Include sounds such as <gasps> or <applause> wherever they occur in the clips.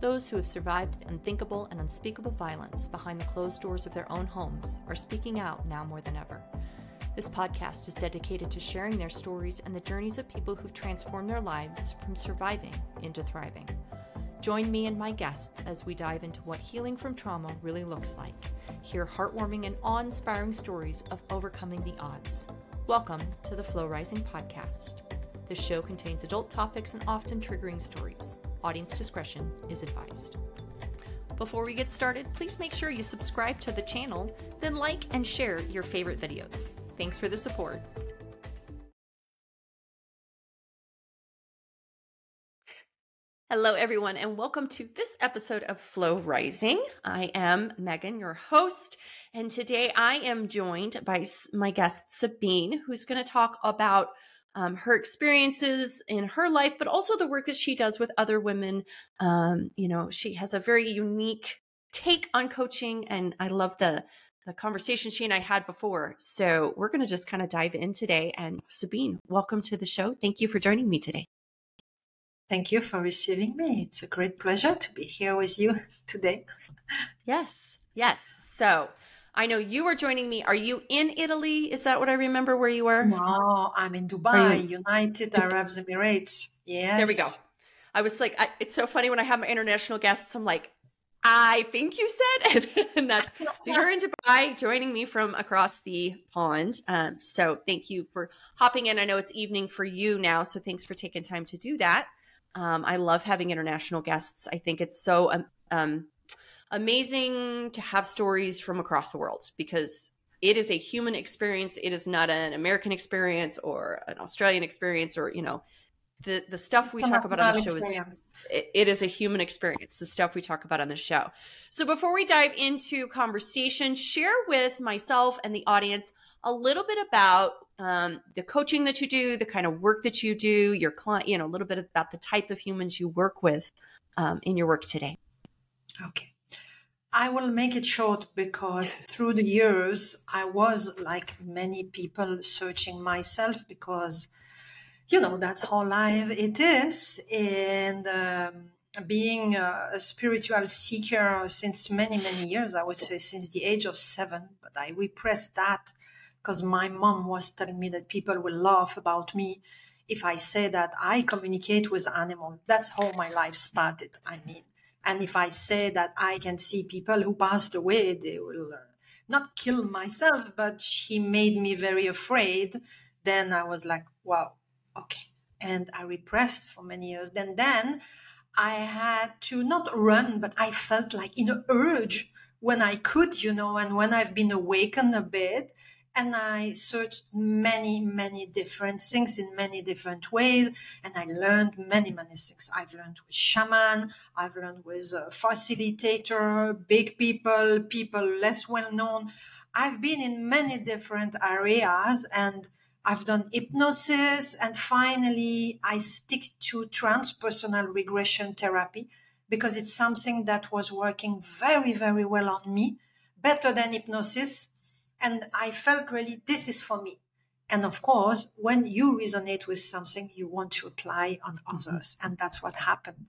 Those who have survived unthinkable and unspeakable violence behind the closed doors of their own homes are speaking out now more than ever. This podcast is dedicated to sharing their stories and the journeys of people who've transformed their lives from surviving into thriving. Join me and my guests as we dive into what healing from trauma really looks like. Hear heartwarming and awe inspiring stories of overcoming the odds. Welcome to the Flow Rising Podcast. This show contains adult topics and often triggering stories. Audience discretion is advised. Before we get started, please make sure you subscribe to the channel, then like and share your favorite videos. Thanks for the support. Hello, everyone, and welcome to this episode of Flow Rising. I am Megan, your host, and today I am joined by my guest Sabine, who's going to talk about um, her experiences in her life, but also the work that she does with other women. Um, you know, she has a very unique take on coaching, and I love the the conversation she and I had before. So we're going to just kind of dive in today. And Sabine, welcome to the show. Thank you for joining me today. Thank you for receiving me. It's a great pleasure to be here with you today. Yes, yes. So I know you are joining me. Are you in Italy? Is that what I remember where you were? No, I'm in Dubai, United Arab Emirates. Yes. There we go. I was like, I, it's so funny when I have my international guests. I'm like, I think you said, and, <laughs> and that's so you're in Dubai, joining me from across the pond. Um, so thank you for hopping in. I know it's evening for you now, so thanks for taking time to do that. Um, I love having international guests. I think it's so um, um amazing to have stories from across the world because it is a human experience. It is not an American experience or an Australian experience or, you know, the, the stuff we talk about on the show is it, it is a human experience the stuff we talk about on the show. So before we dive into conversation share with myself and the audience a little bit about um, the coaching that you do the kind of work that you do your client you know a little bit about the type of humans you work with um, in your work today. Okay I will make it short because through the years, I was like many people searching myself because, you know, that's how life it is. And um, being a, a, spiritual seeker since many, many years, I would say since the age of seven, but I repressed that because my mom was telling me that people will laugh about me if I say that I communicate with animals. That's how my life started. I mean, and if I say that I can see people who passed away, they will uh, not kill myself, but she made me very afraid. Then I was like, wow, okay. And I repressed for many years. Then, then I had to not run, but I felt like in an urge when I could, you know, and when I've been awakened a bit, and I searched many, many different things in many different ways. And I learned many, many things. I've learned with shaman. I've learned with facilitator, big people, people less well known. I've been in many different areas and I've done hypnosis. And finally, I stick to transpersonal regression therapy because it's something that was working very, very well on me, better than hypnosis and I felt really, this is for me. And of course, when you resonate with something, you want to apply on mm-hmm. others. And that's what happened.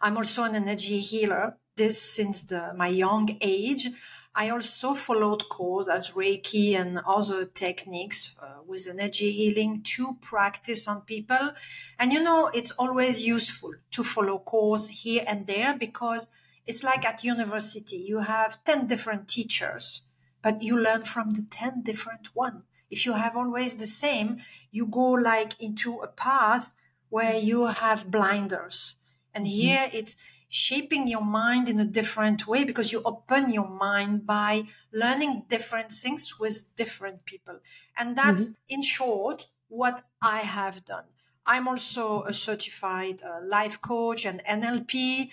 I'm also an energy healer. This since the, my young age. I also followed course as Reiki and other techniques uh, with energy healing to practice on people. And you know, it's always useful to follow course here and there because it's like at university, you have 10 different teachers but you learn from the 10 different one if you have always the same you go like into a path where you have blinders and mm-hmm. here mm-hmm. it's shaping your mind in a different way because you open your mind by learning different things with different people and that's mm-hmm. in short what i have done i'm also a certified uh, life coach and nlp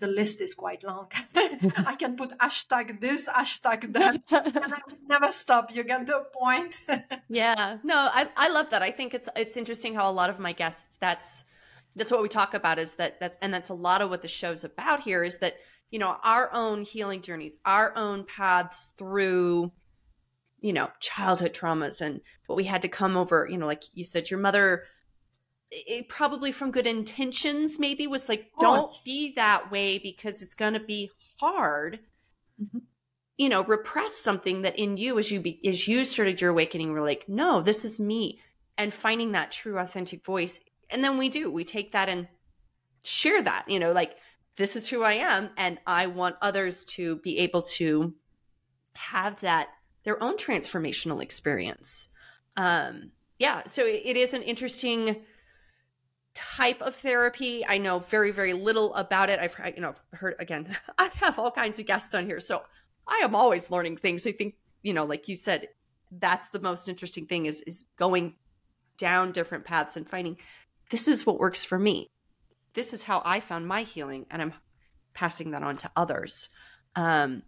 the list is quite long. <laughs> I can put hashtag this, hashtag that, and I <laughs> would never stop. You get the point. <laughs> yeah, no, I, I love that. I think it's it's interesting how a lot of my guests that's that's what we talk about is that that's and that's a lot of what the show's about here is that you know our own healing journeys, our own paths through you know childhood traumas and what we had to come over. You know, like you said, your mother it probably from good intentions maybe was like don't be that way because it's going to be hard. Mm-hmm. you know repress something that in you as you be as you started your awakening were like no this is me. And finding that true authentic voice. And then we do we take that and share that you know like this is who i am and i want others to be able to have that their own transformational experience. Um yeah so it, it is an interesting type of therapy. I know very, very little about it. I've you know heard again. <laughs> I have all kinds of guests on here, so I am always learning things. I think you know, like you said, that's the most interesting thing is is going down different paths and finding this is what works for me. This is how I found my healing, and I'm passing that on to others. Um,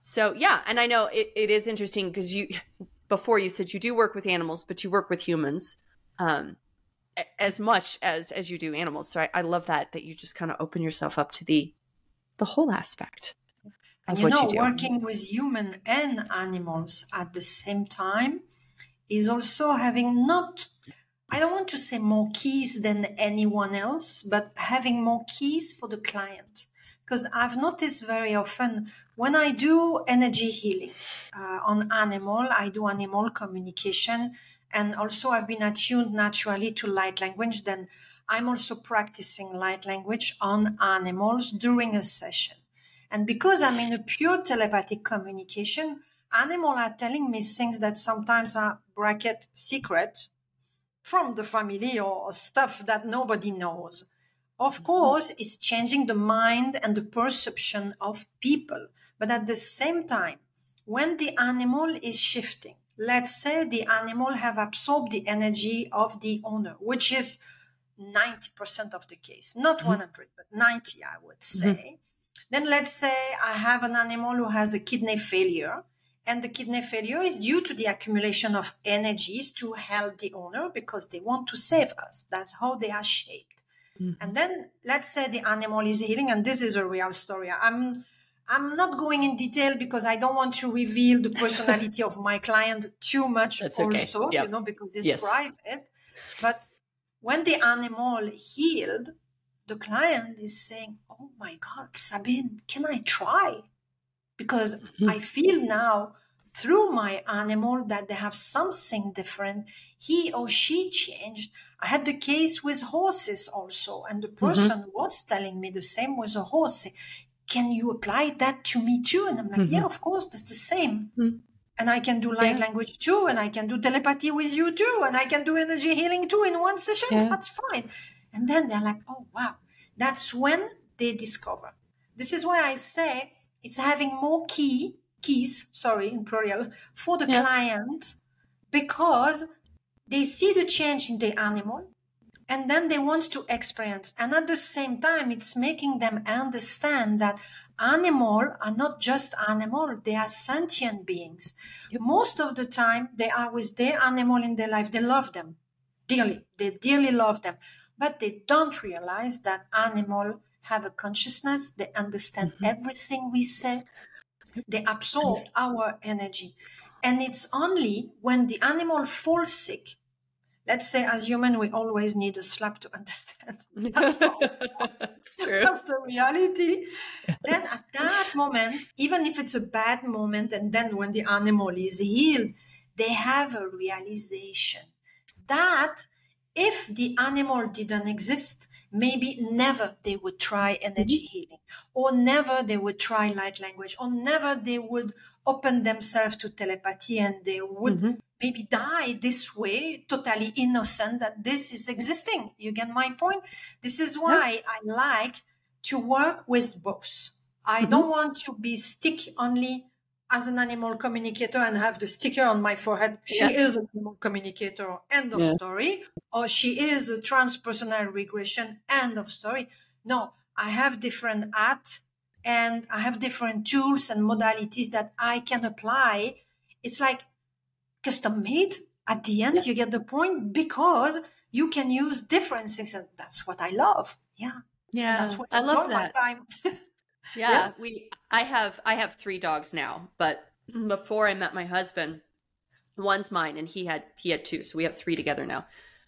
so yeah, and I know it, it is interesting because you <laughs> before you said you do work with animals, but you work with humans. Um, as much as as you do animals. So I, I love that that you just kind of open yourself up to the the whole aspect. And you know, you working with human and animals at the same time is also having not I don't want to say more keys than anyone else, but having more keys for the client. Because I've noticed very often when I do energy healing uh, on animal, I do animal communication and also I've been attuned naturally to light language, then I'm also practicing light language on animals during a session. And because I'm in a pure telepathic communication, animals are telling me things that sometimes are bracket secret from the family or stuff that nobody knows. Of mm-hmm. course, it's changing the mind and the perception of people. But at the same time, when the animal is shifting, let's say the animal have absorbed the energy of the owner, which is 90% of the case, not mm-hmm. 100, but 90, I would mm-hmm. say. Mm-hmm. Then let's say I have an animal who has a kidney failure, and the kidney failure is due to the accumulation of energies to help the owner because they want to save us. That's how they are shaped. Mm-hmm. And then let's say the animal is healing, and this is a real story. I'm I'm not going in detail because I don't want to reveal the personality of my client too much That's also, okay. yep. you know, because it's yes. private. But when the animal healed, the client is saying, Oh my God, Sabine, can I try? Because mm-hmm. I feel now through my animal that they have something different. He or she changed. I had the case with horses also, and the mm-hmm. person mm-hmm. was telling me the same with a horse can you apply that to me too? And I'm like, mm-hmm. yeah, of course, that's the same. Mm-hmm. And I can do light yeah. language too, and I can do telepathy with you too, and I can do energy healing too in one session. Yeah. That's fine. And then they're like, oh, wow. That's when they discover. This is why I say it's having more key keys, sorry, in plural, for the yeah. client because they see the change in the animal and then they want to experience. And at the same time it's making them understand that animal are not just animal they are sentient beings. Most of the time they are with their animal in their life. They love them dearly. They dearly love them. But they don't realize that animal have a consciousness. They understand mm-hmm. everything we say. They absorb our energy. And it's only when the animal falls sick let's say as human we always need a slap to <laughs> understand that's, <laughs> that's the reality yes. <laughs> then at that moment even if it's a bad moment and then when the animal is healed they have a realization that if the animal didn't exist maybe never they would try energy mm-hmm. healing or never they would try light language or never they would open themselves to telepathy and they would mm-hmm. Maybe die this way totally innocent that this is existing you get my point this is why i like to work with both i mm-hmm. don't want to be stick only as an animal communicator and have the sticker on my forehead. She is an animal communicator, end of yeah. story. Or she is a transpersonal regression, end of story. No, I have different art and I have different tools and modalities that I can apply. It's like custom made at the end. Yeah. You get the point because you can use different things. And that's what I love. Yeah. Yeah. that's what I, I love that. <laughs> Yeah, yeah, we I have I have three dogs now, but mm. before I met my husband, one's mine and he had he had two, so we have three together now.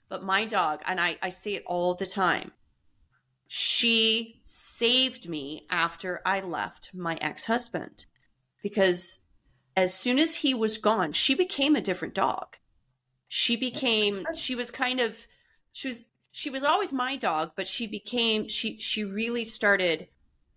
but my dog, and I, I say it all the time, she saved me after I left my ex husband because as soon as he was gone, she became a different dog. She became, she was kind of, she was, she was always my dog, but she became, she, she really started,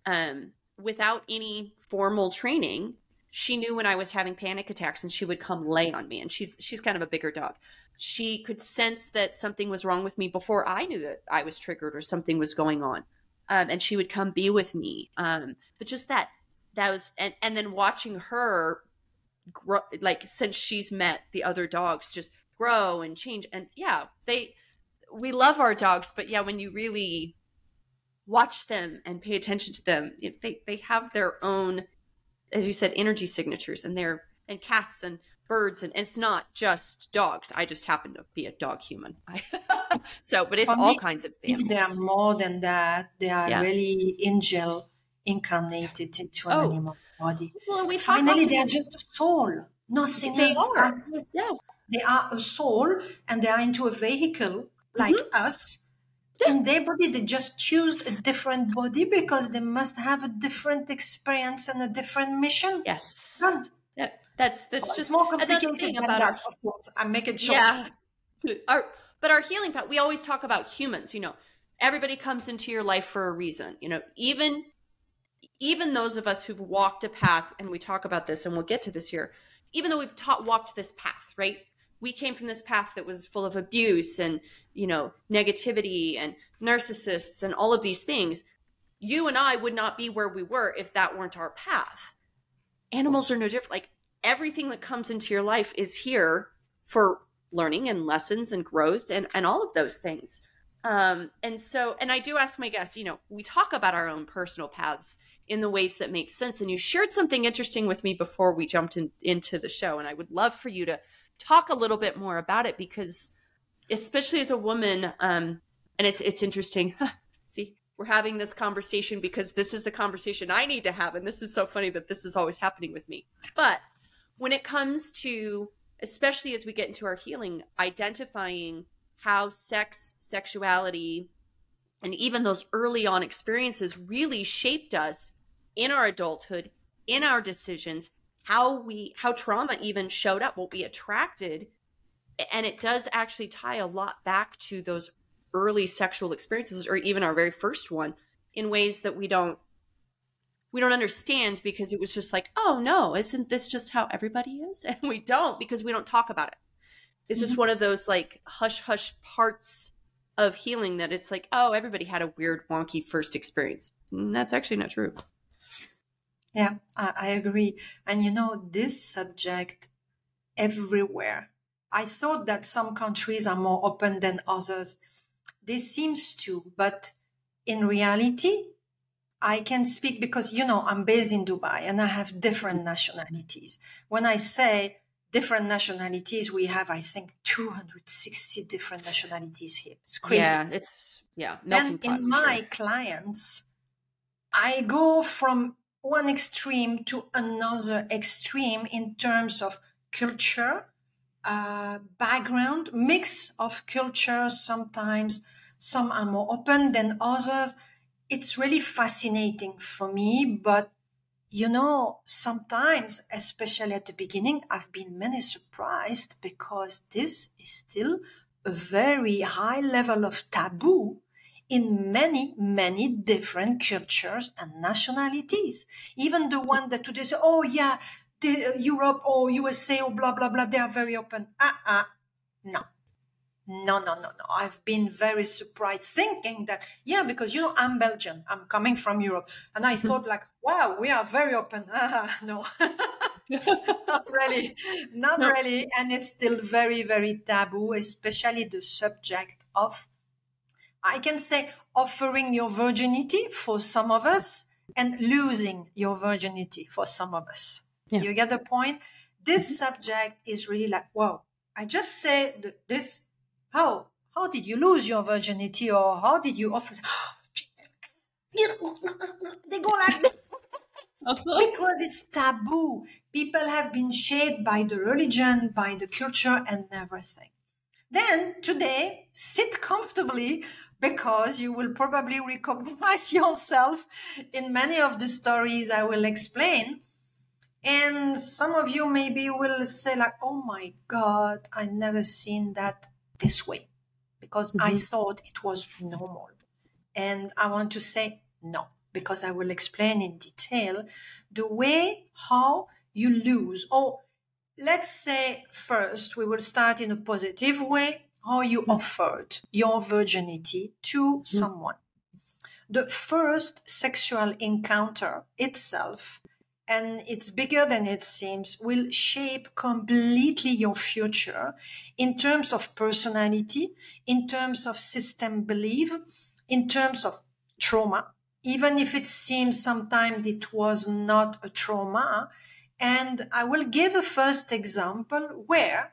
um, without any formal training. She knew when I was having panic attacks and she would come lay on me. And she's, she's kind of a bigger dog. She could sense that something was wrong with me before I knew that I was triggered or something was going on. Um, and she would come be with me. Um, but just that, that was, and, and then watching her grow, like since she's met the other dogs, just grow and change. And yeah, they, we love our dogs, but yeah, when you really watch them and pay attention to them, they, they have their own, as you said, energy signatures and they're, and cats and birds and it's not just dogs i just happen to be a dog human <laughs> so but it's For all me, kinds of animals. they are more than that they are yeah. really angel incarnated into an oh. animal body well, we finally they are just a soul nothing they else are. Yeah. they are a soul and they are into a vehicle like mm-hmm. us yeah. in their body they just choose a different body because they must have a different experience and a different mission yes Done. Yeah, that's that's just more complicated thing about that, our, of course. I'm making sure. Yeah, <laughs> our but our healing path. We always talk about humans. You know, everybody comes into your life for a reason. You know, even even those of us who've walked a path, and we talk about this, and we'll get to this here. Even though we've taught walked this path, right? We came from this path that was full of abuse and you know negativity and narcissists and all of these things. You and I would not be where we were if that weren't our path animals are no different. Like everything that comes into your life is here for learning and lessons and growth and, and all of those things. Um, and so, and I do ask my guests, you know, we talk about our own personal paths in the ways that make sense. And you shared something interesting with me before we jumped in, into the show. And I would love for you to talk a little bit more about it because, especially as a woman, um, and it's it's interesting. <laughs> See, we're having this conversation because this is the conversation I need to have. And this is so funny that this is always happening with me. But when it comes to, especially as we get into our healing, identifying how sex, sexuality, and even those early on experiences really shaped us in our adulthood, in our decisions, how we, how trauma even showed up, what we attracted. And it does actually tie a lot back to those early sexual experiences or even our very first one in ways that we don't we don't understand because it was just like oh no isn't this just how everybody is <laughs> and we don't because we don't talk about it it's just mm-hmm. one of those like hush hush parts of healing that it's like oh everybody had a weird wonky first experience and that's actually not true yeah I, I agree and you know this subject everywhere i thought that some countries are more open than others this seems to, but in reality, I can speak because, you know, I'm based in Dubai and I have different nationalities. When I say different nationalities, we have, I think, 260 different nationalities here. It's crazy. Yeah, it's, yeah. And in my sure. clients, I go from one extreme to another extreme in terms of culture, uh, background, mix of cultures sometimes, some are more open than others. It's really fascinating for me, but you know, sometimes, especially at the beginning, I've been many surprised because this is still a very high level of taboo in many, many different cultures and nationalities. Even the one that today say, oh yeah, the, uh, Europe or USA or blah, blah, blah, they are very open. Uh-uh. No, no, no, no, no. I've been very surprised thinking that, yeah, because, you know, I'm Belgian, I'm coming from Europe. And I thought, like, wow, we are very open. Ah, <laughs> no, <laughs> not really, not no. really. And it's still very, very taboo, especially the subject of, I can say, offering your virginity for some of us and losing your virginity for some of us. Yeah. You get the point? This mm-hmm. subject is really like, wow, I just say this how how did you lose your virginity or how did you offer <gasps> they go like this <laughs> because it's taboo people have been shaped by the religion by the culture and everything then today sit comfortably because you will probably recognize <laughs> yourself in many of the stories I will explain. And some of you maybe will say, like, oh my God, I never seen that this way because mm-hmm. I thought it was normal. And I want to say no, because I will explain in detail the way how you lose. Or let's say first we will start in a positive way how you mm-hmm. offered your virginity to mm-hmm. someone. The first sexual encounter itself, and it's bigger than it seems, will shape completely your future in terms of personality, in terms of system belief, in terms of trauma, even if it seems sometimes it was not a trauma. And I will give a first example where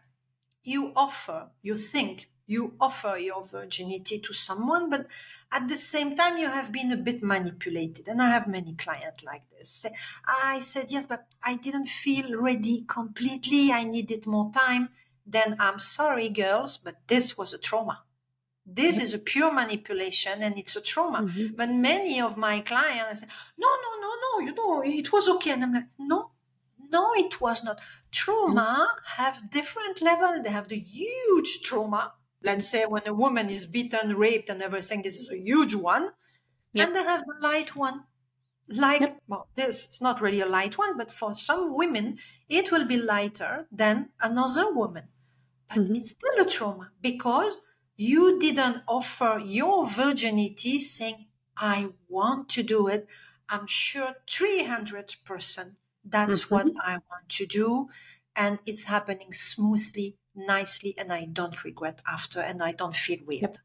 you offer, you think, you offer your virginity to someone, but at the same time, you have been a bit manipulated. And I have many clients like this. I said, yes, but I didn't feel ready completely. I needed more time. Then I'm sorry, girls, but this was a trauma. This is a pure manipulation and it's a trauma. Mm-hmm. But many of my clients say, no, no, no, no, you know, it was okay. And I'm like, no, no, it was not. Trauma mm-hmm. have different level. They have the huge trauma. Let's say when a woman is beaten, raped, and everything, this is a huge one. Yep. And they have the light one. Like, yep. well, this it's not really a light one, but for some women, it will be lighter than another woman. But mm-hmm. it's still a trauma because you didn't offer your virginity saying, I want to do it. I'm sure 300% that's mm-hmm. what I want to do. And it's happening smoothly, nicely, and I don't regret after, and I don't feel weird. Yep.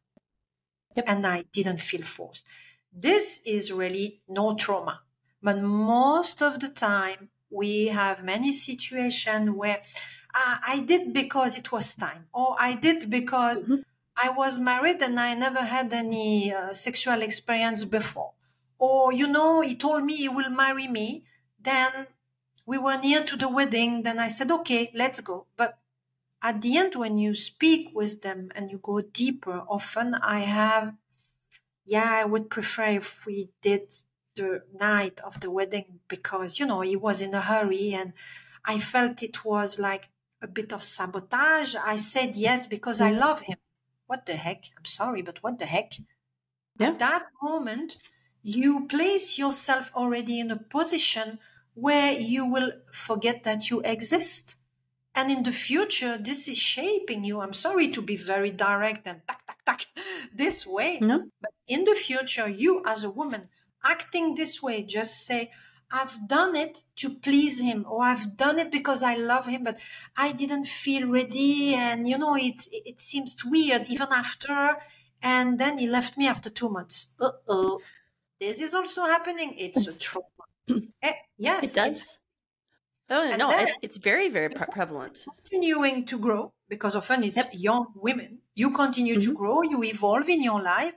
Yep. And I didn't feel forced. This is really no trauma. But most of the time, we have many situations where uh, I did because it was time, or I did because mm-hmm. I was married and I never had any uh, sexual experience before. Or, you know, he told me he will marry me. Then we were near to the wedding. Then I said, okay, let's go. But at the end, when you speak with them and you go deeper, often I have, yeah, I would prefer if we did the night of the wedding because, you know, he was in a hurry and I felt it was like a bit of sabotage. I said yes because I love him what the heck? I'm sorry, but what the heck? Yeah. At that moment, you place yourself already in a position where you will forget that you exist. And in the future, this is shaping you. I'm sorry to be very direct and tack, tack, tack <laughs> this way. No. But in the future, you as a woman acting this way, just say, I've done it to please him, or I've done it because I love him, but I didn't feel ready, and you know, it it seems weird even after. And then he left me after two months. Uh oh, this is also happening. It's a trauma. <laughs> <clears throat> eh, yes, it does. Oh no, it's, it's very very pre- prevalent. Continuing to grow because often it's yep. young women. You continue mm-hmm. to grow, you evolve in your life,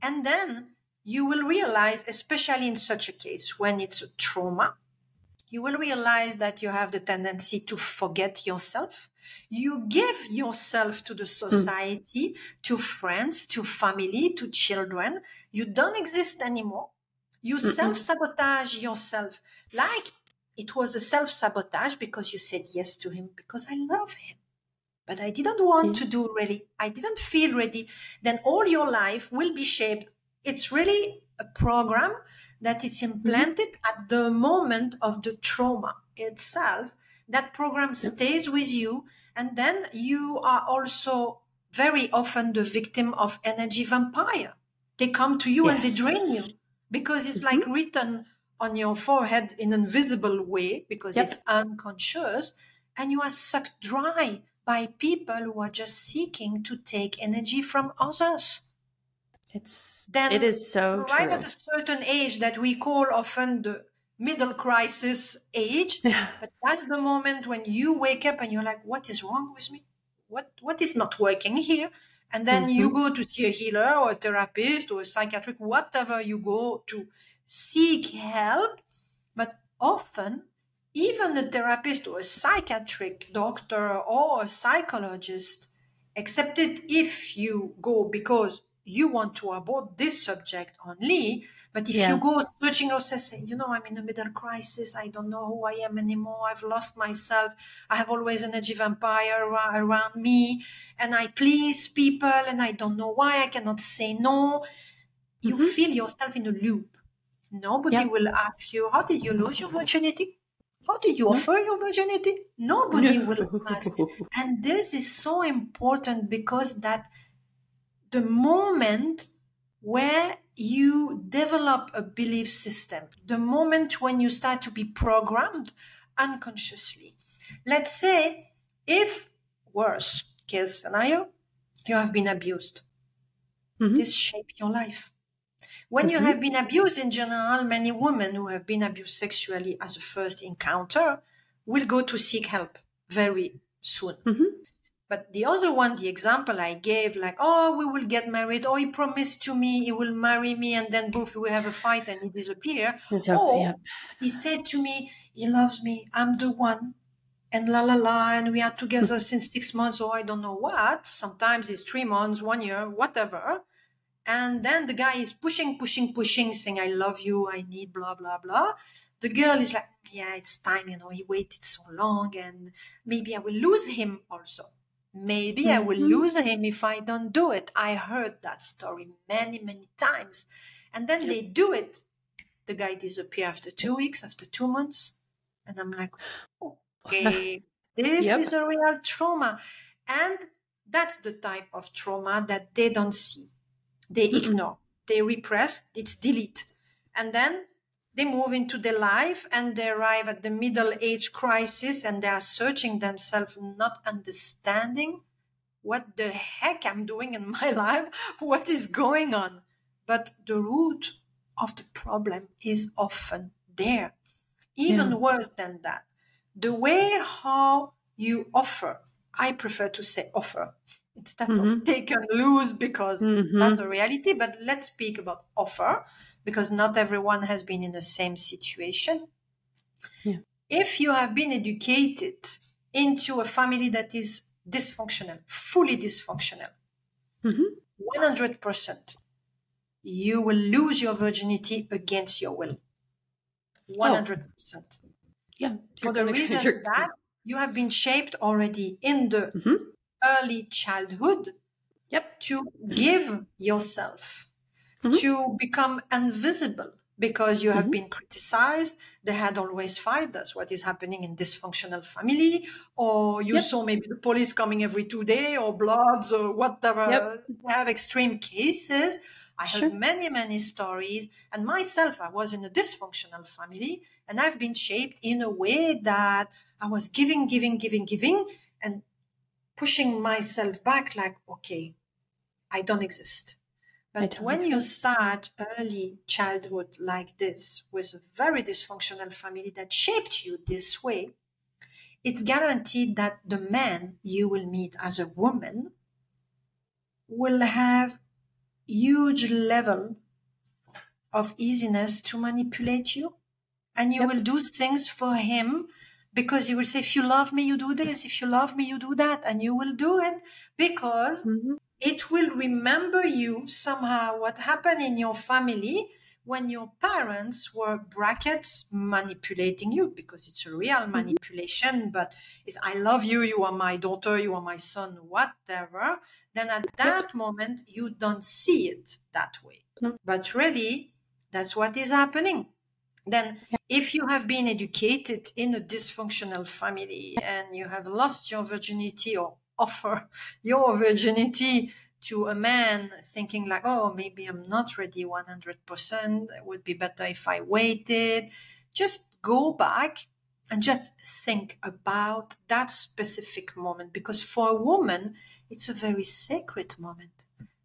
and then you will realize, especially in such a case when it's a trauma, you will realize that you have the tendency to forget yourself. You give yourself to the society, mm. to friends, to family, to children. You don't exist anymore. You self sabotage yourself like it was a self sabotage because you said yes to him because I love him. But I didn't want to do really. I didn't feel ready. Then all your life will be shaped it's really a program that is mm-hmm. implanted mm-hmm. at the moment of the trauma itself. That program stays with you, and then you are also very often the victim of energy vampire. They come to you yes. and they drain you because it's mm-hmm. like written on your forehead in an invisible way because yep. it's unconscious, and you are sucked dry by people who are just seeking to take energy from others. It's then it is so arrive true. at a certain age that we call often the middle crisis age. <laughs> Yeah. But that's the moment when you wake up and you're like, what is wrong with me? What what is not working here? And then mm-hmm. you go to see a healer or a therapist or a psychiatric, whatever you go to seek help. But often, even a therapist or a psychiatric doctor or a psychologist accept it if you go because you want to abort this subject only. But if Yeah. you go searching yourself, say, you know, I'm in a middle crisis. I don't know who I am anymore. I've lost myself. I have always an energy vampire around me, and I please people, and I don't know why I cannot say no. You Mhm. feel yourself in a loop. Nobody Yeah. will ask you, how did you lose your virginity? How did you offer your virginity? Nobody <laughs> will ask. And this is so important because that the moment where you develop a belief system, the moment when you start to be programmed unconsciously. Let's say if worse case scenario, you have been abused. Mhm. This shape your life. When you Mhm. have been abused in general, many women who have been abused sexually as a first encounter will go to seek help very soon. Mhm. But the other one, the example I gave, like, oh, we will get married, Oh, he promised to me he will marry me, and then both we have a fight and he disappear. So, or yeah. he said to me, he loves me, I'm the one, and la la la, and we are together <laughs> since six months, or I don't know what. Sometimes it's three months, one year, whatever. And then the guy is pushing, pushing, pushing, saying, I love you, I need blah, blah, blah. The girl is like, yeah, it's time, you know, he waited so long, and maybe I will lose him also. Maybe I will Mhm. lose him if I don't do it. I heard that story many, many times. And then they do it. The guy disappear after two weeks, after two months. And I'm like, okay, <laughs> this Yep. is a real trauma. And that's the type of trauma that they don't see. They ignore, they repress, it's delete. And then they move into the life and they arrive at the middle age crisis and they are searching themselves, not understanding what the heck I'm doing in my <laughs> life, what is going on. But the root of the problem is often there. Even Yeah. worse than that, the way how you offer, I prefer to say offer instead of Mhm. take and lose because Mhm. that's the reality. But let's speak about offer because not everyone has been in the same situation. Yeah. If you have been educated into a family that is dysfunctional, fully dysfunctional, Mhm. 100%, you will lose your virginity against your will. 100%. Yeah. For the <laughs> reason you're- that you have been shaped already in the Mhm. early childhood Yep. to give yourself, Mhm. to become invisible because you have Mhm. been criticized. They had always fight. us what is happening in dysfunctional family. Or you Yep. saw maybe the police coming every two days or bloods or whatever. Yep. They have extreme cases. I Sure. heard many, many stories. And myself, I was in a dysfunctional family and I've been shaped in a way that I was giving, giving, giving, giving and pushing myself back like, okay, I don't exist. But when you start early childhood like this with a very dysfunctional family that shaped you this way, it's guaranteed that the man you will meet as a woman will have huge level of easiness to manipulate you and you Yep. will do things for him because you will say if you love me you do this if you love me you do that and you will do it because Mhm. It will remember you somehow what happened in your family when your parents were brackets manipulating you because it's a real mm-hmm. manipulation but it's i love you you are my daughter you are my son whatever. Then at that moment you don't see it that way. But really that's what is happening. Then if you have been educated in a dysfunctional family and you have lost your virginity or offer <laughs> your virginity to a man thinking like oh maybe i'm not ready 100% it would be better if i waited just go back and just think about that specific moment because for a woman it's a very sacred moment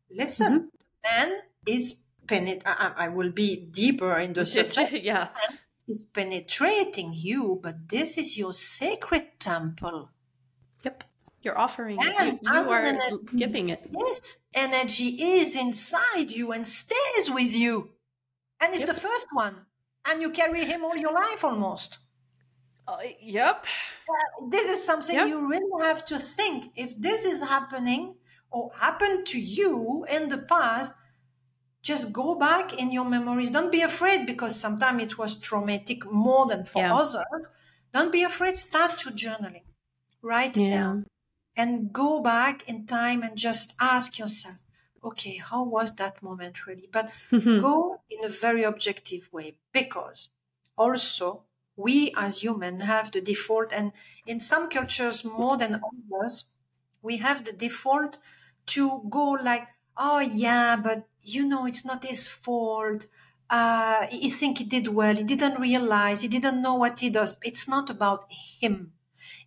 listen mm-hmm. man is penet- I, I will be deeper in the <laughs> subject yeah. is penetrating you, but this is your sacred temple. Yep. You're offering it. And You, you are energy- giving it. This energy is inside you and stays with you. And it's Yep. the first one. And you carry him all your life almost. Uh, yep. This is something Yeah. you really have to think. If this is happening, or happened to you in the past, just go back in your memories. Don't be afraid because sometimes it was traumatic more than for yeah. others. Don't be afraid. Start to journaling. Write it yeah. down and go back in time and just ask yourself, okay, how was that moment really? But mm-hmm. go in a very objective way because also we as human have the default and in some cultures more than others, we have the default to go like, oh yeah, but you know, it's not his fault. Uh, he think he did well. He didn't realize. He didn't know what he does. It's not about him.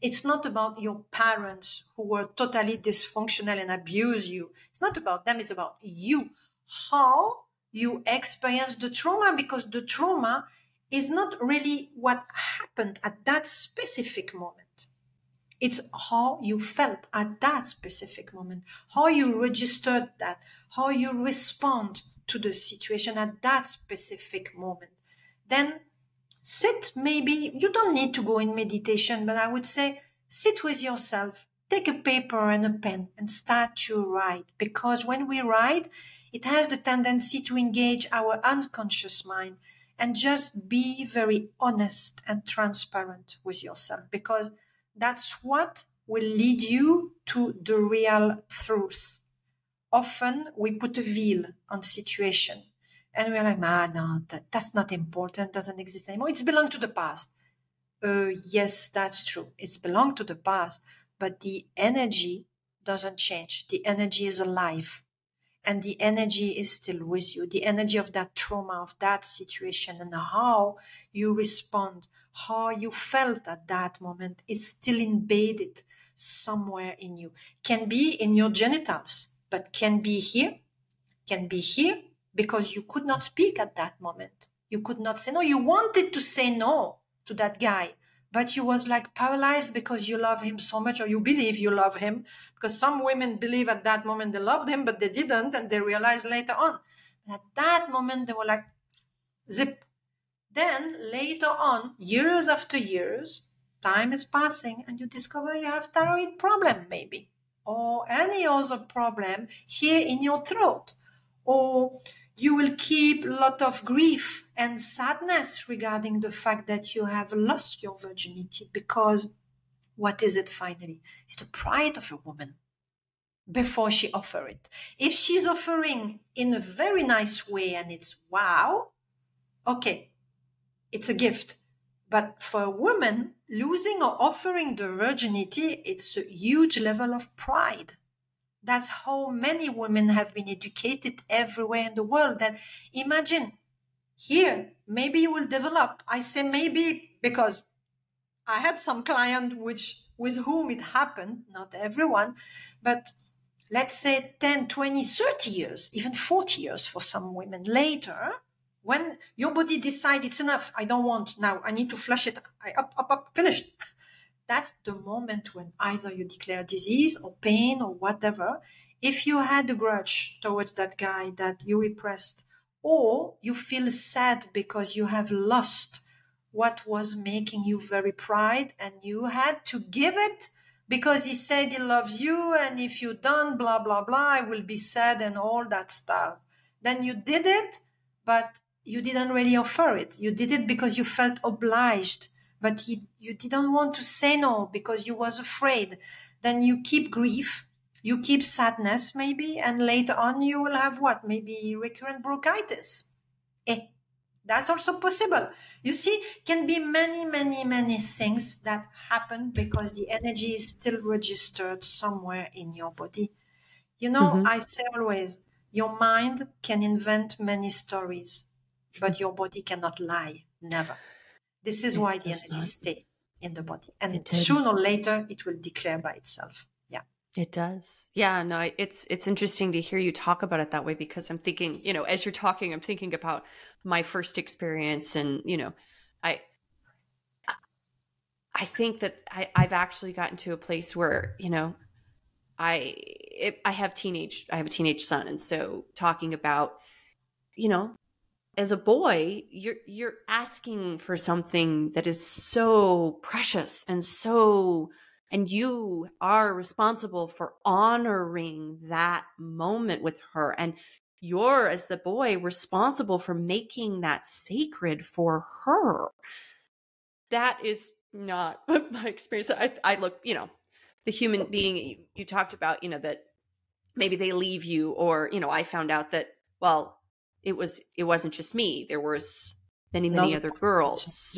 It's not about your parents who were totally dysfunctional and abuse you. It's not about them. It's about you. How you experience the trauma because the trauma is not really what happened at that specific moment. It's how you felt at that specific moment, how you registered that, how you respond to the situation at that specific moment. Then sit maybe, you don't need to go in meditation, but I would say sit with yourself, take a paper and a pen and start to write. Because when we write, it has the tendency to engage our unconscious mind and just be very honest and transparent with yourself because that's what will lead you to the real truth. Often we put a veil on situation and we're like, ah, no, that, that's not important, doesn't exist anymore. It's belonged to the past. Uh, yes, that's true. It's belonged to the past, but the energy doesn't change. The energy is alive and the energy is still with you. The energy of that trauma, of that situation and how you respond how you felt at that moment is still embedded somewhere in you. Can be in your genitals, but can be here, can be here because you could not speak at that moment. You could not say no. You wanted to say no to that guy, but you was like paralyzed because you love him so much or you believe you love him because some women believe at that moment they loved him, but they didn't and they realized later on. and at that moment, they were like, zip, then later on, years after years, time is passing and you discover you have thyroid problem maybe or any other problem here in your throat or you will keep a lot of grief and sadness regarding the fact that you have lost your virginity because what is it finally it's the pride of a woman before she offer it if she's offering in a very nice way and it's wow okay it's a gift. But for a woman, losing or offering the virginity, it's a huge level of pride. That's how many women have been educated everywhere in the world. That imagine here, maybe you will develop. I say maybe because I had some client which with whom it happened, not everyone, but let's say 10, 20, 30 years, even 40 years for some women later, when your body decide it's enough, I don't want now, I need to flush it, I up, up, up, finished. <laughs> That's the moment when either you declare disease or pain or whatever. If you had a grudge towards that guy that you repressed, or you feel sad because you have lost what was making you very proud and you had to give it because he said he loves you and if you don't blah blah blah i will be sad and all that stuff then you did it but you didn't really offer it. You did it because you felt obliged, but you, you didn't want to say no because you was afraid. Then you keep grief, you keep sadness maybe, and later on you will have what? Maybe recurrent bronchitis. Eh, that's also possible. You see, can be many, many, many things that happen because the energy is still registered somewhere in your body. You know, mm-hmm. I say always, your mind can invent many stories but your body cannot lie. Never. This is it why the energy not. stay in the body, and sooner or later it will declare by itself. Yeah, it does. Yeah, no, it's it's interesting to hear you talk about it that way because I'm thinking, you know, as you're talking, I'm thinking about my first experience, and you know, I I think that I, I've actually gotten to a place where you know I it, I have teenage I have a teenage son, and so talking about you know as a boy you're you're asking for something that is so precious and so and you are responsible for honoring that moment with her. And you're as the boy responsible for making that sacred for her. That is not <laughs> my experience i, I look you know the human being you, you talked about you know that maybe they leave you or you know i found out that well it was it wasn't just me there was many many other girls.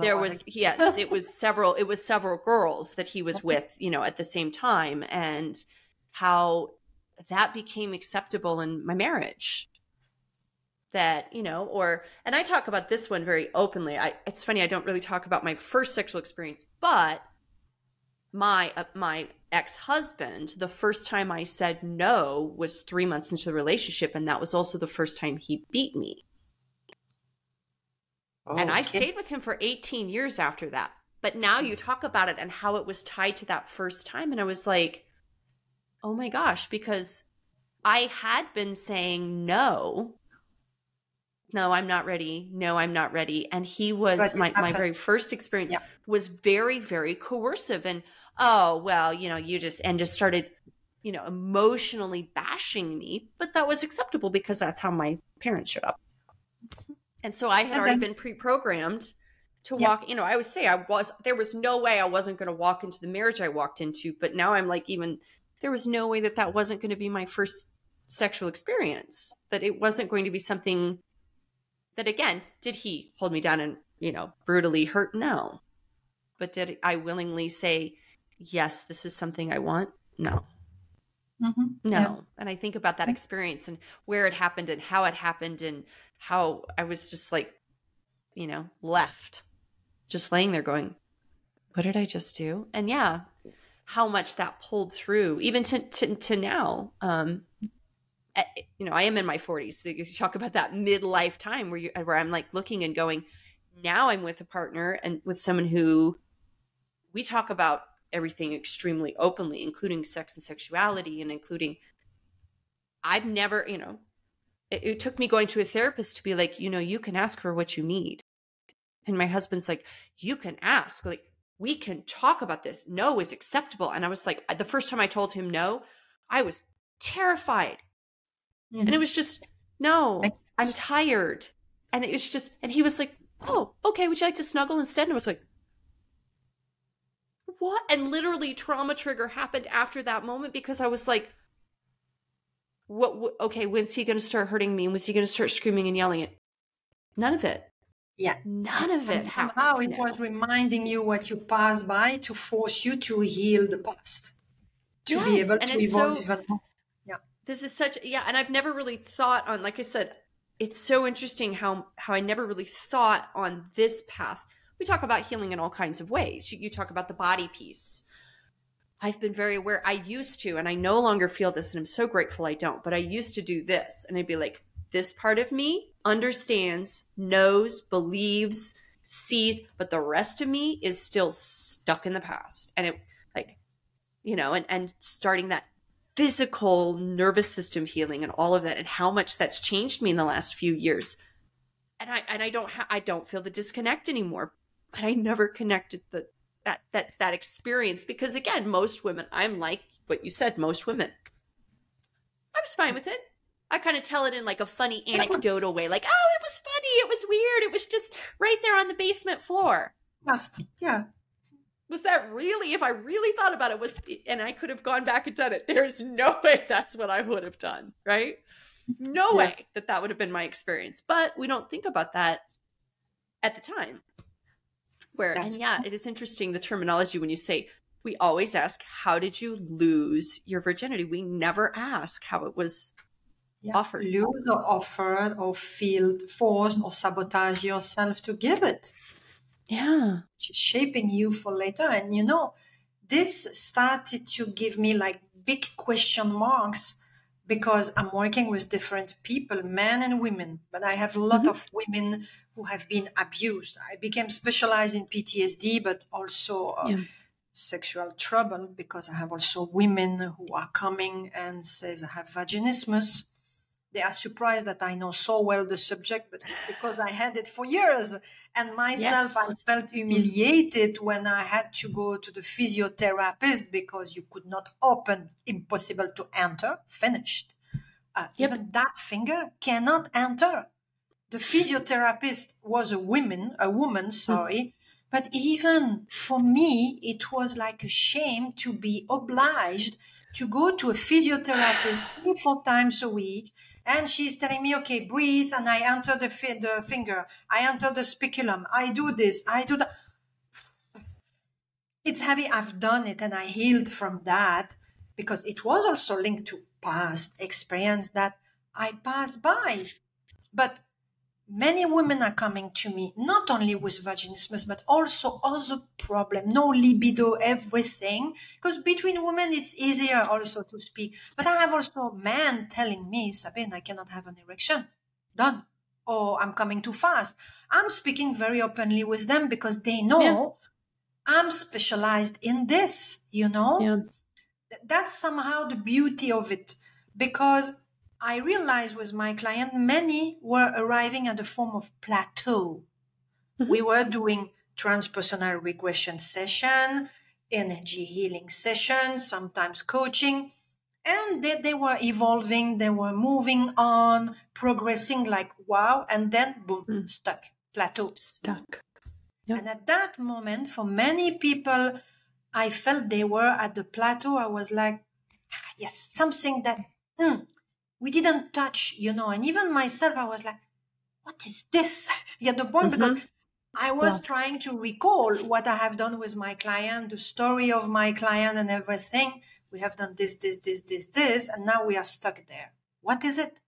There was yes it was several it was several girls that he was <laughs> with you know at the same time and how that became acceptable in my marriage. That you know or and i talk about this one very openly. I it's funny i don't really talk about my first sexual experience but my uh, my ex-husband the first time i said no was 3 months into the relationship and that was also the first time he beat me. Oh, and i stayed with him for 18 years after that. But now you talk about it and how it was tied to that first time and i was like oh my gosh because i had been saying no. No i'm not ready. No i'm not ready. And he was my, my very first experience yeah. was very very coercive. And oh, well, you know, you just, and just started, you know, emotionally bashing me. But that was acceptable because that's how my parents showed up. And so I had okay. already been pre programmed to yep. walk, you know, I would say I was, there was no way I wasn't going to walk into the marriage I walked into. But now I'm like, even, there was no way that that wasn't going to be my first sexual experience, that it wasn't going to be something that, again, did he hold me down and, you know, brutally hurt? No. But did I willingly say, yes, this is something I want? No. Mm-hmm. No. Yeah. And I think about that experience and where it happened and how it happened and how I was just like, you know, left, just laying there going, what did I just do? And yeah, how much that pulled through, even to, to, to now. Um, eh, you know, I am in my 40s. You talk about that midlife time where you where I'm like looking and going, now I'm with a partner and with someone who we talk about everything extremely openly, including sex and sexuality, and including. I've never, you know, it, it took me going to a therapist to be like, you know, you can ask for what you need. And my husband's like, you can ask. Like, we can talk about this. No is acceptable. And I was like, the first time I told him no, I was terrified. Mm-hmm. And it was just, no, I'm tired. And it was just, and he was like, oh, okay, would you like to snuggle instead? And I was like, what? And literally, trauma trigger happened after that moment because I was like, what? okay, when's he going to start hurting me? Was he going to start screaming and yelling it? None of it. Yeah. None of it. somehow it now. was reminding you what you passed by to force you to heal the past. To yes, be able to evolve so. Yeah. This is such yeah, and I've never really thought on like I said, it's so interesting how how I never really thought on this path we talk about healing in all kinds of ways. You, talk about the body piece. I've been very aware. I used to, and I no longer feel this, and I'm so grateful I don't, but I used to do this. And I'd be like, this part of me understands, knows, believes, sees, but the rest of me is still stuck in the past. And it, like, you know, and, and starting that physical nervous system healing and all of that, and how much that's changed me in the last few years. And I, and I don't, ha- I don't feel the disconnect anymore but I never connected the that that that experience because again, most women, I'm like what you said, most women. I was fine with it. I kind of tell it in like a funny anecdotal way, like, "Oh, it was funny, it was weird, it was just right there on the basement floor." Just yeah. Was that really? If I really thought about it, was and I could have gone back and done it. There's no <laughs> way that's what I would have done, right? No yeah. way that that would have been my experience. But we don't think about that at the time. That's and yeah, cool. it is interesting the terminology when you say we always ask how did you lose your virginity? We never ask how it was yeah. offered. Lose or offered or feel forced or sabotage yourself to give it. Yeah. Shaping you for later. And you know, this started to give me like big question marks because I'm working with different people, men and women, but I have a lot mm-hmm. of women who have been abused. I became specialized in PTSD, but also uh, yeah. sexual trouble because I have also women who are coming and says I have vaginismus. They are surprised that I know so well the subject, but it's because I had it for years. And myself, yes. I felt humiliated when I had to go to the physiotherapist because you could not open, impossible to enter, finished. Uh, yep. Even that finger cannot enter. The physiotherapist was a woman, a woman, hmm. sorry. But even for me, it was like a shame to be obliged to go to a physiotherapist <sighs> three, four times a week. And she's telling me, okay, breathe. And I enter the, fi- the finger. I enter the speculum. I do this. I do that. <sighs> It's heavy. I've done it and I healed from that because it was also linked to past experience that I passed by. But many women are coming to me not only with vaginismus but also other problem. No libido everything. Because between women it's easier also to speak. But i have also men telling me sabine i cannot have an erection. Done. Or i'm coming too fast. I'm speaking very openly with them because they know yeah. i'm specialized in this you know? Yeah. that's somehow the beauty of it. Because I realized with my client, many were arriving at a form of plateau. Mm-hmm. We were doing transpersonal regression session, energy healing sessions, sometimes coaching, and they, they were evolving, they were moving on, progressing like wow, and then boom, mm. stuck, plateau. Stuck. Yep. And at that moment, for many people, I felt they were at the plateau. I was like, ah, yes, something that, hmm, we didn't touch, you know, and even myself, I was like, what is this? <laughs> At the point mm-hmm. because I was trying to recall what I have done with my client, the story of my client and everything. We have done this, this, this, this, this, and now we are stuck there. What is it?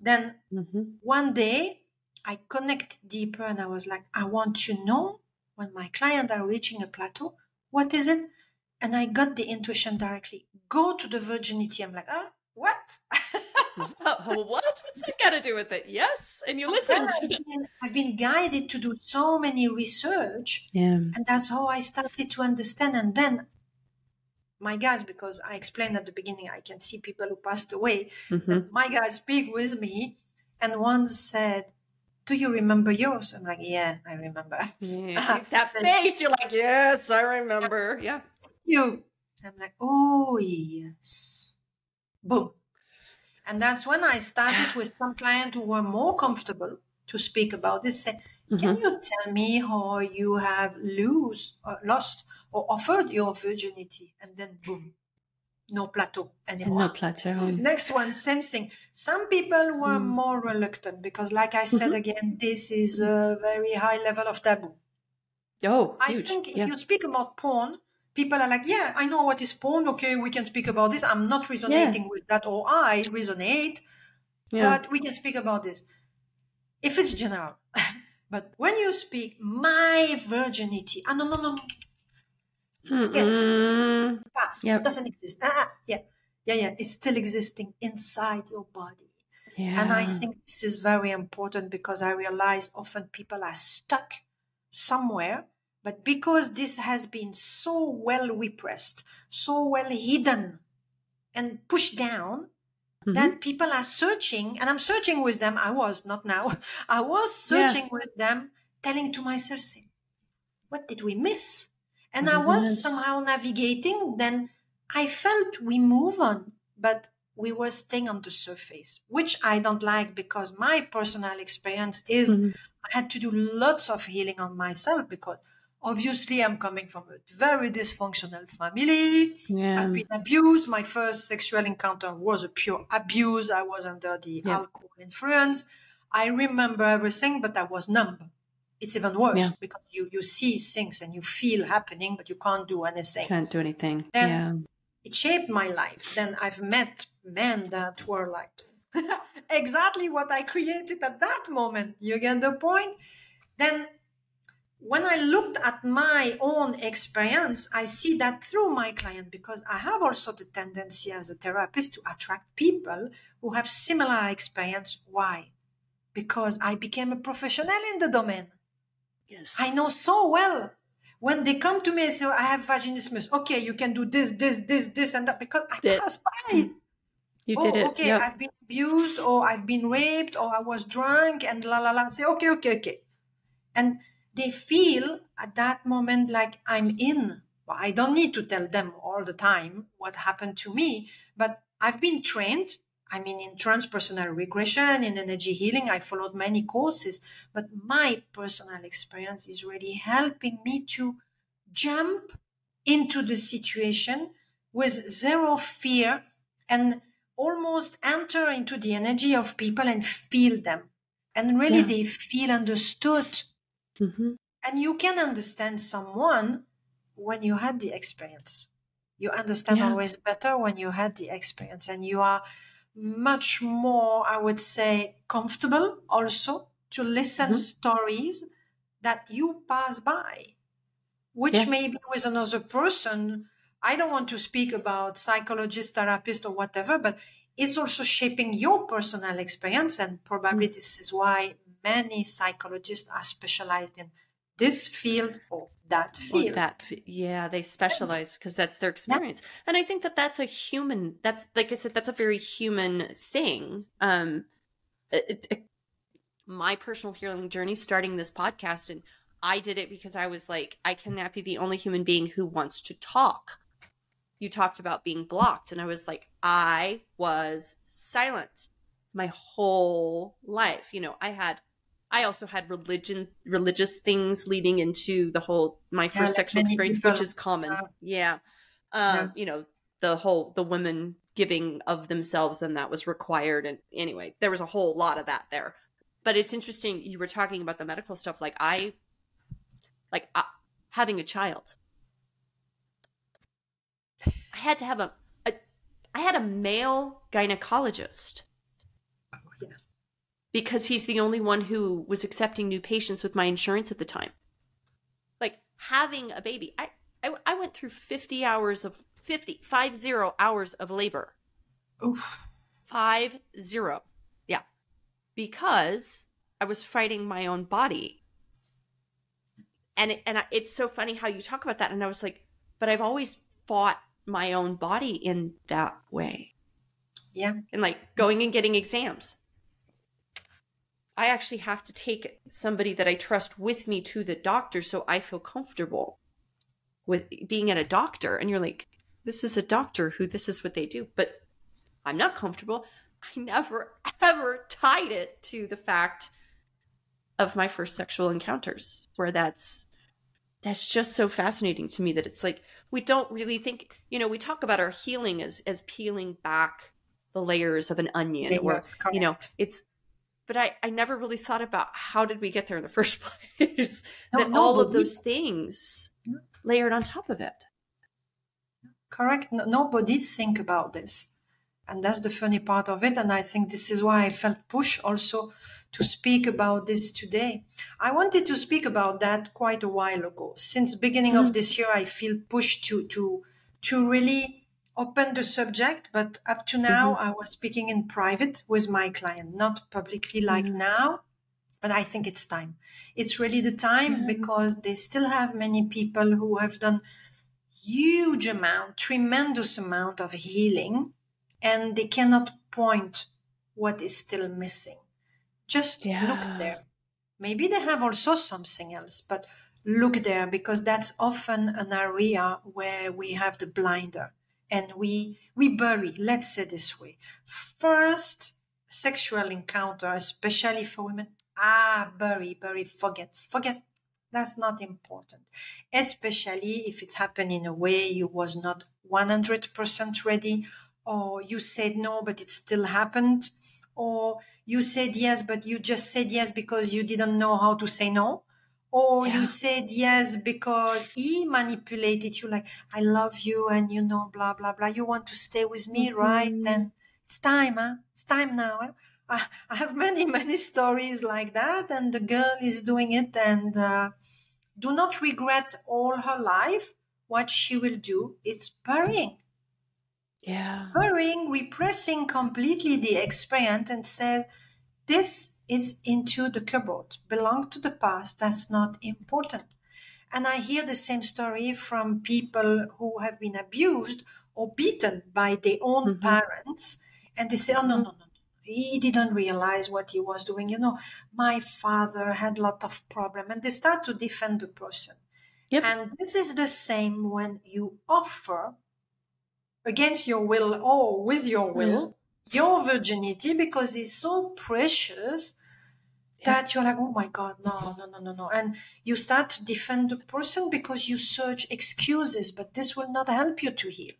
Then mm-hmm. one day I connect deeper and I was like, I want to know when my client are reaching a plateau, what is it? And I got the intuition directly. Go to the virginity. I'm like, ah, what? <laughs> <laughs> what? What's that got to do with it? Yes, and you listen. I've been, I've been guided to do so many research, yeah, and that's how I started to understand. And then, my guys, because I explained at the beginning, I can see people who passed away. Mm-hmm. My guys speak with me, and one said, "Do you remember yours?" I'm like, "Yeah, I remember." Yeah, <laughs> that face, you're like, "Yes, I remember." Yeah, you. I'm like, "Oh yes." Boom and that's when I started with some clients who were more comfortable to speak about this. Say, mm-hmm. can you tell me how you have lose, or uh, lost, or offered your virginity? And then boom, no plateau anymore. No plateau. Next one, same thing. Some people were mm. more reluctant because, like I said mm-hmm. again, this is a very high level of taboo. Oh, I think if yeah. you speak about porn, people are like, yeah, I know what is porn. Okay, we can speak about this. I'm not resonating yeah. with that, or I resonate, yeah. but we can speak about this. If it's general, <laughs> but when you speak my virginity, ah, no, no, no, mm past yep. doesn't exist. Ah, yeah, yeah, yeah, it's still existing inside your body. Yeah. And I think this is very important because I realize often people are stuck somewhere but because this has been so well repressed, so well hidden and pushed down, mm-hmm. that people are searching, and I'm searching with them. I was not now. <laughs> I was searching yeah. with them, telling to myself, "What did we miss?" And I was somehow navigating. Then I felt we move on, but we were staying on the surface, which I don't like because my personal experience is mm-hmm. I had to do lots of healing on myself because Obviously, I'm coming from a very dysfunctional family. Yeah. I've been abused. My first sexual encounter was a pure abuse. I was under the yeah. alcohol influence. I remember everything, but I was numb. It's even worse yeah. because you, you see things and you feel happening, but you can't do anything. Can't do anything. Then yeah. it shaped my life. Then I've met men that were like <laughs> exactly what I created at that moment. You get the point? Then when I looked at my own experience, I see that through my client, because I have also the tendency as a therapist to attract people who have similar experience. Why? Because I became a professional in the domain. Yes. I know so well. When they come to me and say, I have vaginismus, okay, you can do this, this, this, this, and that, because I pass by. Mm. You oh, did it. Oh, okay, Yep. I've been abused or I've been raped or I was drunk and la la la. Say, okay, okay, okay. And they feel at that moment like I'm in. But I don't need to tell them all the time what happened to me, but I've been trained. I mean, in transpersonal regression, in energy healing, I followed many courses, but my personal experience is really helping me to jump into the situation with zero fear and almost enter into the energy of people and feel them. And really, Yeah. they feel understood. Mhm. And you can understand someone when you had the experience. You understand Yeah. always better when you had the experience, and you are much more, I would say, comfortable also to listen Mhm. stories that you pass by, which Yeah. maybe with another person. I don't want to speak about psychologist, therapist, or whatever, but it's also shaping your personal experience, and probably Mm. this is why many psychologists are specialized in this field or that Or field. that yeah they specialize because that's their experience. And i think that that's a human that's like i said that's a very human thing. Um it, it- my personal healing journey starting this podcast and i did it because i was like i cannot be the only human being who wants to talk. You talked about being blocked and i was like i was silent my whole life. You know i had i also had religion religious things leading into the whole my first like sexual experience people. which is common Yeah. yeah um Yeah. you know the whole the women giving of themselves and that was required and anyway there was a whole lot of that there but it's interesting you were talking about the medical stuff like i like uh, having a child i had to have a, a i had a male gynecologist yeah. Because he's the only one who was accepting new patients with my insurance at the time. Like having a baby i i, I went through 50 hours of 50 five zero hours of labor. Oof. five zero. Yeah. Because i was fighting my own body. And it, and I, it's so funny how you talk about that and i was like but i've always fought my own body in that way. Yeah. and like going and getting exams i actually have to take somebody that i trust with me to the doctor so i feel comfortable with being at a doctor. And you're like this is a doctor who this is what they do. But i'm not comfortable. I never <laughs> ever tied it to the fact of my first sexual encounters where that's that's just so fascinating to me that it's like we don't really think you know we talk about our healing as as peeling back the layers of an onion or Layers, you know it's but I, I never really thought about how did we get there in the <laughs> first place? No, that all of those things layered on top of it. Correct. No, nobody think about this. And that's the funny part of it and i think this is why i felt push also to speak about this today. I wanted to speak about that quite a while ago. Since beginning of mm-hmm. this year i feel pushed to to to really open the subject but up to now i was speaking in private with my client not publicly like Mhm. now but i think it's time it's really the time Yeah. because they still have many people who have done huge amount, tremendous amount of healing, and they cannot point what is still missing. Just Yeah. look there. Maybe they have also something else, but look there because that's often an area where we have the blinder and we we bury. Let's say this way: first sexual encounter, especially for women. Ah, bury, bury, forget, forget. That's not important especially if it happened in a way you was not 100% ready or you said no but it still happened or you said yes but you just said yes because you didn't know how to say no or Yeah. you said yes because he manipulated you like i love you and you know blah blah blah you want to stay with me right Mhm. then it's time huh it's time now huh? I, I have many many stories like that and the girl is doing it and uh, do not regret all her life what she will do it's burying yeah burying repressing completely the experience and says this is into the cupboard belong to the past that's not important and i hear the same story from people who have been abused or beaten by their own Mhm. parents and they say, "Oh no, no, no, he didn't realize what he was doing." You know, my father had a lot of problem, and they start to defend the person. Yep. And this is the same when you offer against your will or with your will mm. your virginity because it's so precious that you're like, oh my God, no, no, no, no, no. And you start to defend the person because you search excuses, but this will not help you to heal.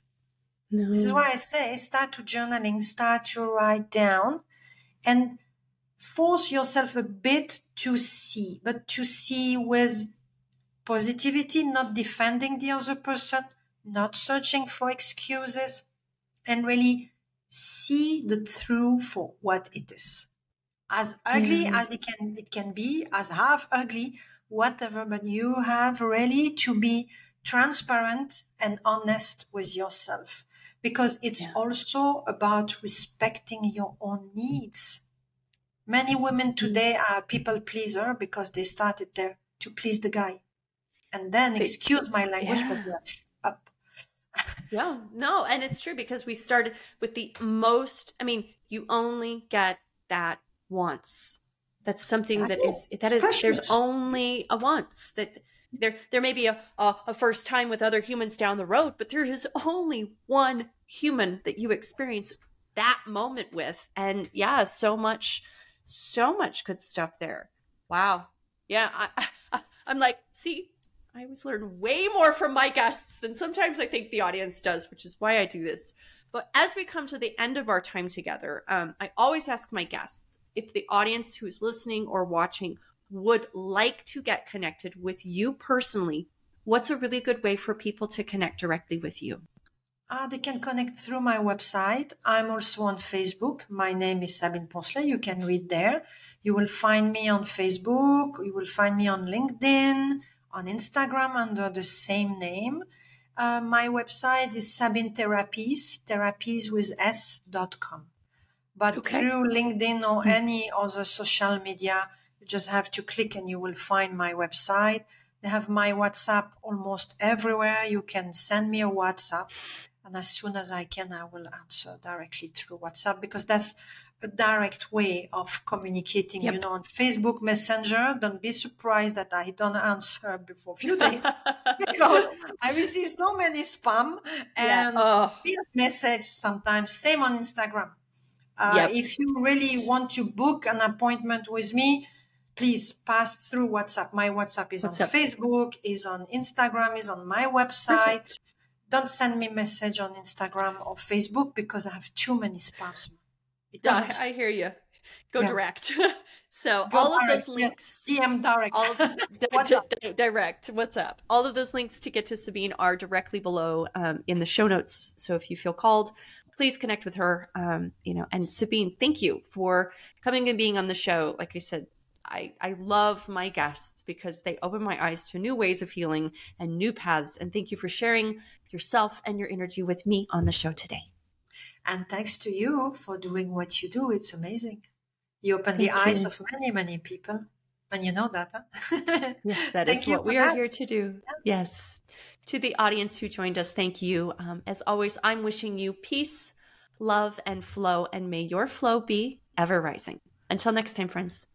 No. This is why I say start to journaling, start to write down and force yourself a bit to see, but to see with positivity, not defending the other person, not searching for excuses, and really see the truth for what it is as ugly mm. as it can it can be, as half ugly, whatever, but you have really to be transparent and honest with yourself because it's yeah. also about respecting your own needs. Many women mm. today are people pleaser because they started there to please the guy. And then, excuse my language, yeah. but they're up. <laughs> yeah, no, and it's true because we started with the most, I mean, you only get that once. That's something that is that is precious. there's only a once that there there may be a, a, a first time with other humans down the road, but there is only one human that you experience that moment with, and yeah, so much, so much good stuff there. Wow, yeah, I, I, I'm like, see, I always learn way more from my guests than sometimes I think the audience does, which is why I do this. But as we come to the end of our time together, um, I always ask my guests if the audience who's listening or watching would like to get connected with you personally, what's a really good way for people to connect directly with you? Uh, they can connect through my website. I'm also on Facebook. My name is Sabine Poncelet. You can read there. You will find me on Facebook. You will find me on LinkedIn, on Instagram under the same name. Uh, my website is Therapies, therapies with S.com. But okay. through LinkedIn or hmm. any other social media, you just have to click and you will find my website. They have my WhatsApp almost everywhere. You can send me a WhatsApp. And as soon as I can, I will answer directly through WhatsApp because that's a direct way of communicating. Yep. You know, on Facebook Messenger, don't be surprised that I don't answer before a few days <laughs> because I receive so many spam and yeah. oh. message sometimes. Same on Instagram. Uh, yep. If you really want to book an appointment with me, please pass through WhatsApp. My WhatsApp is WhatsApp. on Facebook, is on Instagram, is on my website. Perfect. Don't send me message on Instagram or Facebook because I have too many spams. It. I, I hear you. Go yeah. direct. <laughs> so Go all direct. of those links, yes. DM direct. All of, <laughs> WhatsApp. direct WhatsApp. All of those links to get to Sabine are directly below um, in the show notes. So if you feel called, please connect with her. Um, you know, and Sabine, thank you for coming and being on the show. Like I said, I, I love my guests because they open my eyes to new ways of healing and new paths. And thank you for sharing yourself and your energy with me on the show today. And thanks to you for doing what you do. It's amazing. You open thank the you. eyes of many, many people. And you know that, huh? <laughs> yeah, that is what we that. are here to do. Yeah. Yes. To the audience who joined us, thank you. Um, as always, I'm wishing you peace, love, and flow, and may your flow be ever rising. Until next time, friends.